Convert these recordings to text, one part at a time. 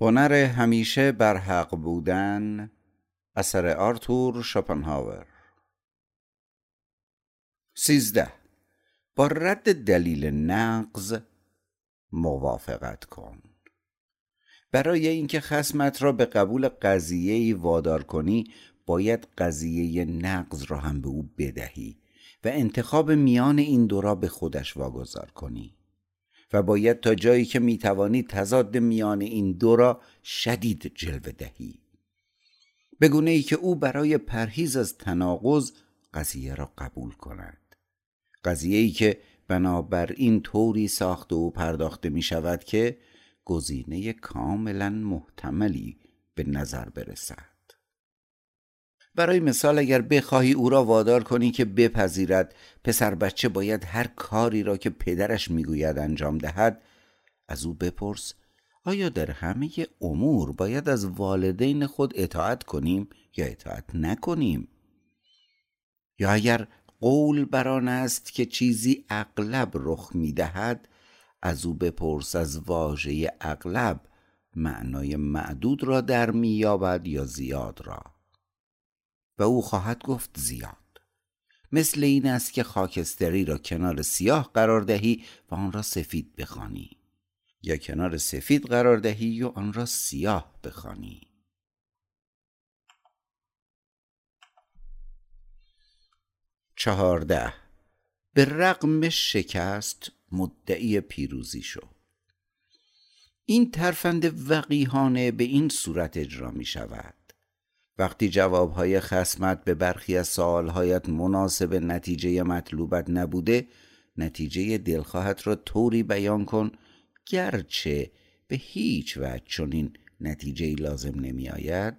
هنر همیشه بر حق بودن اثر آرتور شوپنهاور سیزده. با رد دلیل نقض موافقت کن. برای اینکه خسمت را به قبول قضیه وادار کنی باید قضیه نقض را هم به او بدهی و انتخاب میان این دو را به خودش واگذار کنی. و باید تا جایی که می‌توانی تضاد میان این دو را شدید جلوه دهی. بگونه ای که او برای پرهیز از تناقض قضیه را قبول کند. قضیه ای که بنابراین طوری ساخته و پرداخته می شود که گزینه کاملا محتملی به نظر برسد. برای مثال اگر بخواهی او را وادار کنی که بپذیرد پسر بچه باید هر کاری را که پدرش می‌گوید انجام دهد از او بپرس آیا در همه امور باید از والدین خود اطاعت کنیم یا اطاعت نکنیم؟ یا اگر قول بران است که چیزی اغلب رخ می‌دهد از او بپرس از واژه اغلب معنای معدود را در مییابد یا زیاد را. و او خواهد گفت زیاد. مثل این است که خاکستری را کنار سیاه قرار دهی و آن را سفید بخوانی. یا کنار سفید قرار دهی و آن را سیاه بخوانی. چهارده. به رغم شکست مدعی پیروزی شو. این ترفند وقیهانه به این صورت اجرا می شود وقتی جوابهای خسمت به برخی از سوالهایت مناسب نتیجه مطلوبت نبوده نتیجه دلخواهت را طوری بیان کن گرچه به هیچ وجه چنین نتیجه لازم نمی آید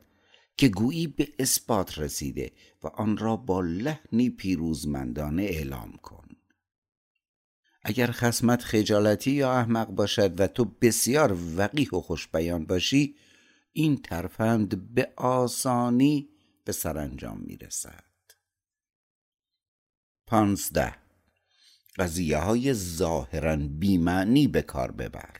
که گویی به اثبات رسیده و آن را با لحنی پیروزمندانه اعلام کن. اگر خسمت خجالتی یا احمق باشد و تو بسیار وقیح و خوش بیان باشی این ترفند به آسانی به سرانجام می رسد پانزده. قضیه های ظاهرا بیمعنی به کار ببر.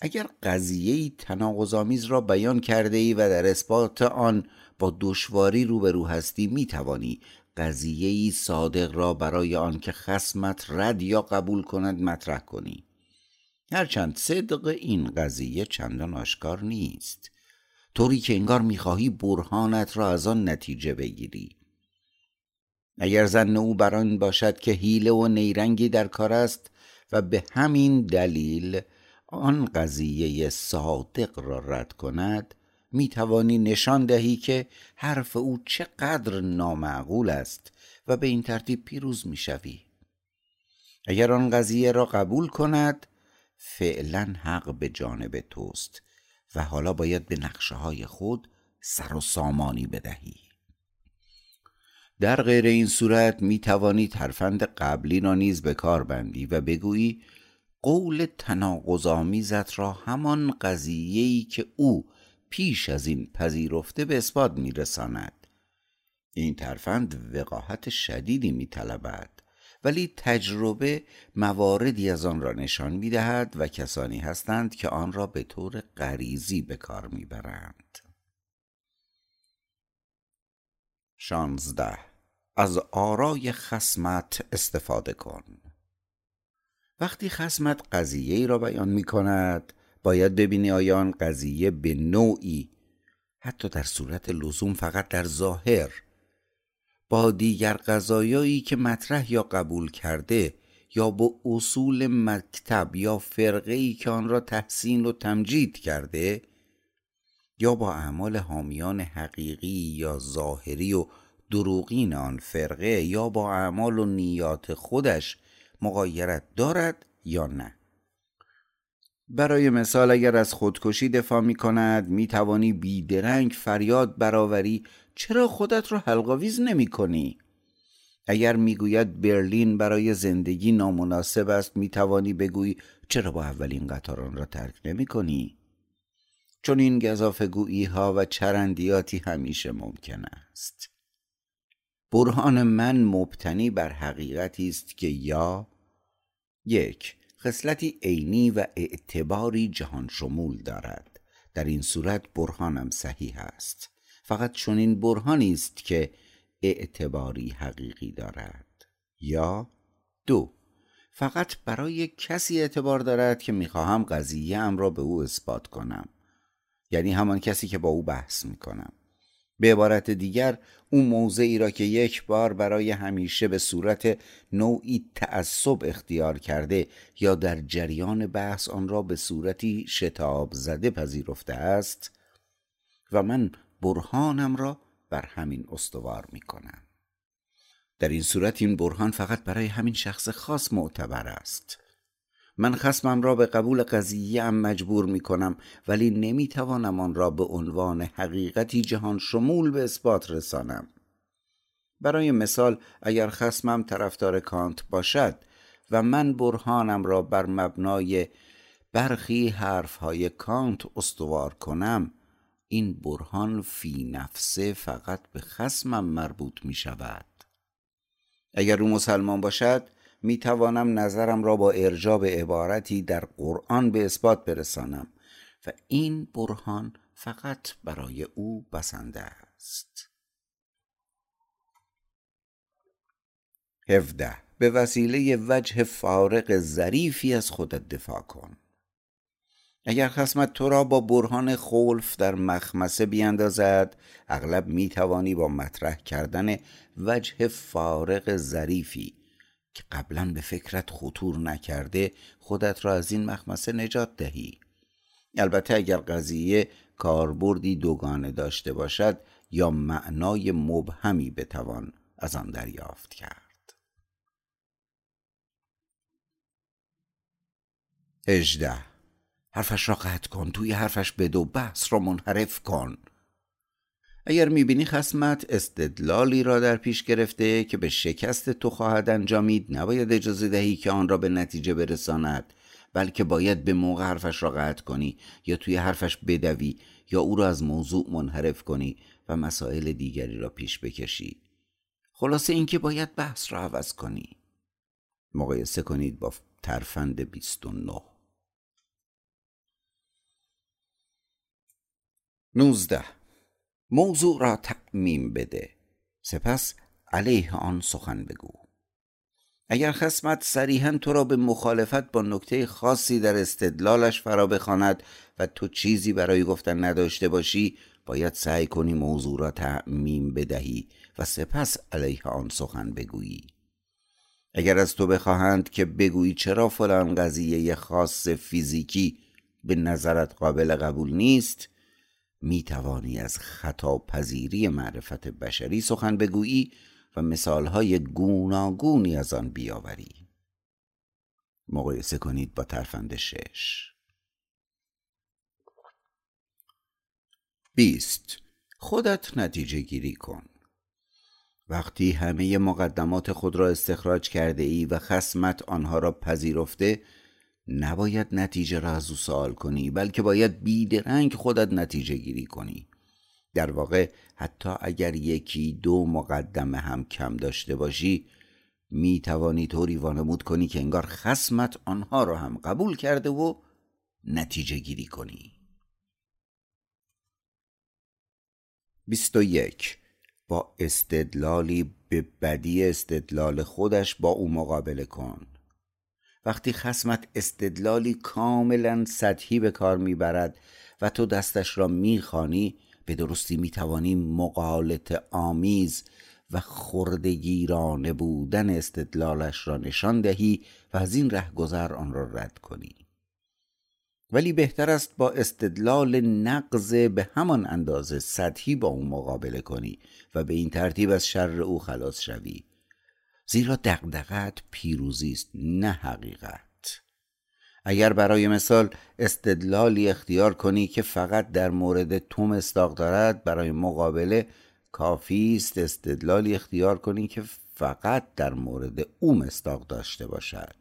اگر قضیه تناقض را بیان کرده ای و در اثبات آن با دشواری روبرو هستی می توانی قضیه صادق را برای آنکه خسمت رد یا قبول کند مطرح کنی. هرچند صدق این قضیه چندان آشکار نیست طوری که انگار می‌خواهی برهانت را از آن نتیجه بگیری اگر زن او بر آن باشد که حیله و نیرنگی در کار است و به همین دلیل آن قضیه صادق را رد کند می توانی نشان دهی که حرف او چقدر نامعقول است و به این ترتیب پیروز می شوی. اگر آن قضیه را قبول کند فعلا حق به جانب توست و حالا باید به نقشه های خود سر و سامانی بدهی. در غیر این صورت می توانی ترفند قبلی را نیز به کار بندی و بگویی قول تناقض را همان قضیه‌ای که او پیش از این پذیرفته به اثبات میرساند. این ترفند وقاحت شدیدی میطلبد. ولی تجربه مواردی از آن را نشان می‌دهد و کسانی هستند که آن را به طور غریزی به کار می‌برند. شانزده. از آرای خسمت استفاده کن. وقتی خسمت قضیه ای را بیان می کند باید ببینی آیا آن قضیه به نوعی حتی در صورت لزوم فقط در ظاهر با دیگر قضایایی که مطرح یا قبول کرده یا با اصول مکتب یا فرقه ای که آن را تحسین و تمجید کرده یا با اعمال حامیان حقیقی یا ظاهری و دروغین آن فرقه یا با اعمال و نیات خودش مقایرت دارد یا نه؟ برای مثال اگر از خودکشی دفاع می کند می توانی بیدرنگ فریاد برآوری چرا خودت را حلقاویز نمی کنی؟ اگر می‌گوید برلین برای زندگی نامناسب است می توانی بگویی چرا با اولین قطاران را ترک نمی کنی؟ چون این گذاف گویی ها و چرندیاتی همیشه ممکن است برهان من مبتنی بر حقیقتی است که یا یک خصلتی عینی و اعتباری جهان شمول دارد. در این صورت برهانم صحیح است. فقط چنین برهانی است که اعتباری حقیقی دارد. یا دو فقط برای کسی اعتبار دارد که می‌خواهم قضیه ام را به او اثبات کنم. یعنی همان کسی که با او بحث می‌کنم. به عبارت دیگر اون موضعی را که یک بار برای همیشه به صورت نوعی تعصب اختیار کرده یا در جریان بحث آن را به صورتی شتاب زده پذیرفته است و من برهانم را بر همین استوار می کنم. در این صورت این برهان فقط برای همین شخص خاص معتبر است من خسمم را به قبول قضیه ام مجبور می کنم ولی نمی توانم آن را به عنوان حقیقتی جهان شمول به اثبات رسانم. برای مثال اگر خسمم طرفدار کانت باشد و من برهانم را بر مبنای برخی حرفهای کانت استوار کنم این برهان فی نفسه فقط به خسمم مربوط می شود. اگر او مسلمان باشد می توانم نظرم را با ارجاب عبارتی در قرآن به اثبات برسانم. و این برهان فقط برای او بسنده است. هفده. به وسیله وجه فارق ظریفی از خودت دفاع کن. اگر خسمت تو را با برهان خولف در مخمسه بیاندازد اغلب می توانی با مطرح کردن وجه فارق ظریفی که قبلا به فکرت خطور نکرده خودت را از این مخمسه نجات دهی. البته اگر قضیه کاربردی دوگانه داشته باشد یا معنای مبهمی بتوان از آن دریافت کرد. هجده حرفش را قطع کن توی حرفش بدو بحث را منحرف کن. اگر می‌بینی خسمت استدلالی را در پیش گرفته که به شکست تو خواهد انجامید نباید اجازه دهی که آن را به نتیجه برساند بلکه باید به موقع حرفش را قطع کنی یا توی حرفش بدوی یا او را از موضوع منحرف کنی و مسائل دیگری را پیش بکشی. خلاصه اینکه باید بحث را عوض کنی. مقایسه کنید با ترفند 29 نوزده موضوع را تعمیم بده. سپس علیه آن سخن بگو. اگر خسمت صریحا تو را به مخالفت با نکته خاصی در استدلالش فرا بخواند و تو چیزی برای گفتن نداشته باشی باید سعی کنی موضوع را تعمیم بدهی و سپس علیه آن سخن بگویی. اگر از تو بخواهند که بگویی چرا فلان قضیه خاص فیزیکی به نظرت قابل قبول نیست می توانی از خطا پذیری معرفت بشری سخن بگویی و مثالهای گوناگونی از آن بیاوری. مقایسه کنید با ترفند شش. بیست. خودت نتیجه گیری کن. وقتی همه مقدمات خود را استخراج کرده ای و خسمت آنها را پذیرفته نباید نتیجه را از او سوال کنی بلکه باید بیدرنگ خودت نتیجه گیری کنی. در واقع حتی اگر یکی دو مقدمه هم کم داشته باشی می توانی طوری وانمود کنی که انگار خسمت آنها را هم قبول کرده و نتیجه گیری کنی. بیست و یک. با استدلالی به بدی استدلال خودش با او مقابله کن. وقتی خسمت استدلالی کاملا سطحی به کار می‌برد و تو دستش را می‌خوانی به درستی می‌توانی مقالت آمیز و خردگیرانه بودن استدلالش را نشان دهی و از این رهگذر آن را رد کنی. ولی بهتر است با استدلال نقض به همان اندازه سطحی با او مقابله کنی و به این ترتیب از شر او خلاص شوی. زیرا دقدقت پیروزی است نه حقیقت. اگر برای مثال استدلالی اختیار کنی که فقط در مورد تو مستاق دارد برای مقابله کافی است استدلالی اختیار کنی که فقط در مورد او مستاق داشته باشد.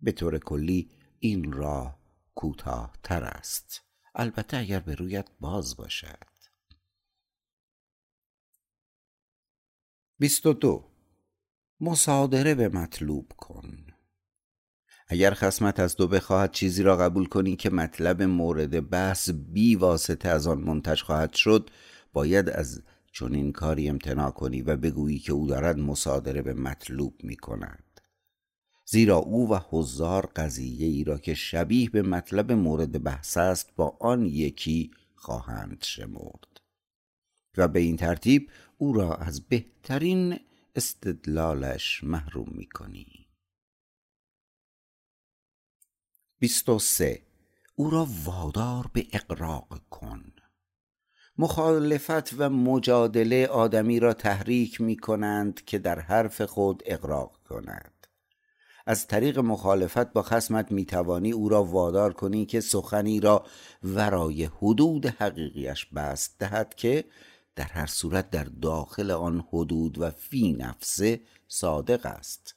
به طور کلی این راه کوتاه تر است. البته اگر به رویت باز باشد. بیست و دو مصادره به مطلوب کن. اگر خسمت از تو بخواهد چیزی را قبول کنی که مطلب مورد بحث بی واسطه از آن منتج خواهد شد باید از چنین کاری امتناع کنی و بگویی که او دارد مصادره به مطلوب می کند. زیرا او و حضار قضیه ای را که شبیه به مطلب مورد بحث است با آن یکی خواهند شمرد. و به این ترتیب او را از بهترین استدلالش محروم می کنی 23 او را وادار به اقراق کن. مخالفت و مجادله آدمی را تحریک می کنند که در حرف خود اقراق کند. از طریق مخالفت با خسمت می توانی او را وادار کنی که سخنی را ورای حدود حقیقیش بست دهد که در هر صورت در داخل آن حدود و فی نفسه صادق است.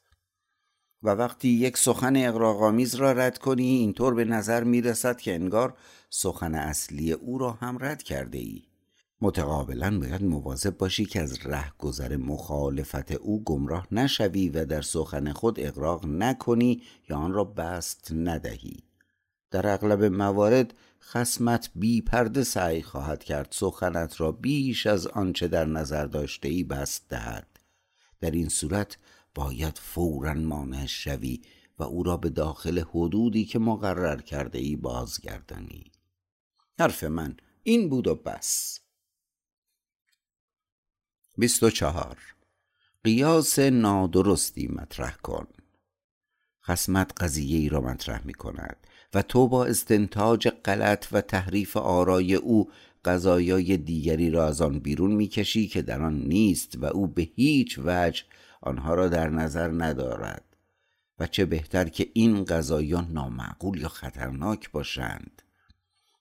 و وقتی یک سخن اقراقامیز را رد کنی اینطور به نظر می رسد که انگار سخن اصلی او را هم رد کرده ای متقابلا باید مواظب باشی که از رهگذر مخالفت او گمراه نشوی و در سخن خود اقراق نکنی یا آن را بست ندهی. در اغلب موارد خسمت بی پرده سعی خواهد کرد سخنت را بیش از آنچه در نظر داشته ای بست دهد. در این صورت باید فورا مانع شوی و او را به داخل حدودی که مقرر کرده ای بازگردانی. حرف من این بود و بس. 24 قیاس نادرستی مطرح کن. خسمت قضیه ای را مطرح می کند و تو با استنتاج غلط و تحریف آرای او قضایای دیگری را از آن بیرون می‌کشی که در آن نیست و او به هیچ وجه آنها را در نظر ندارد. و چه بهتر که این قضایان نامعقول یا خطرناک باشند.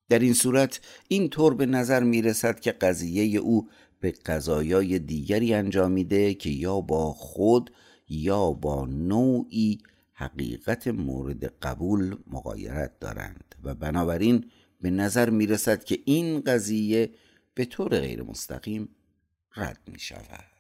در این صورت این طور به نظر می رسد که قضیه او به قضایای دیگری انجامیده که یا با خود یا با نوعی حقیقت مورد قبول مقایرت دارند و بنابراین به نظر می رسد که این قضیه به طور غیر مستقیم رد می شود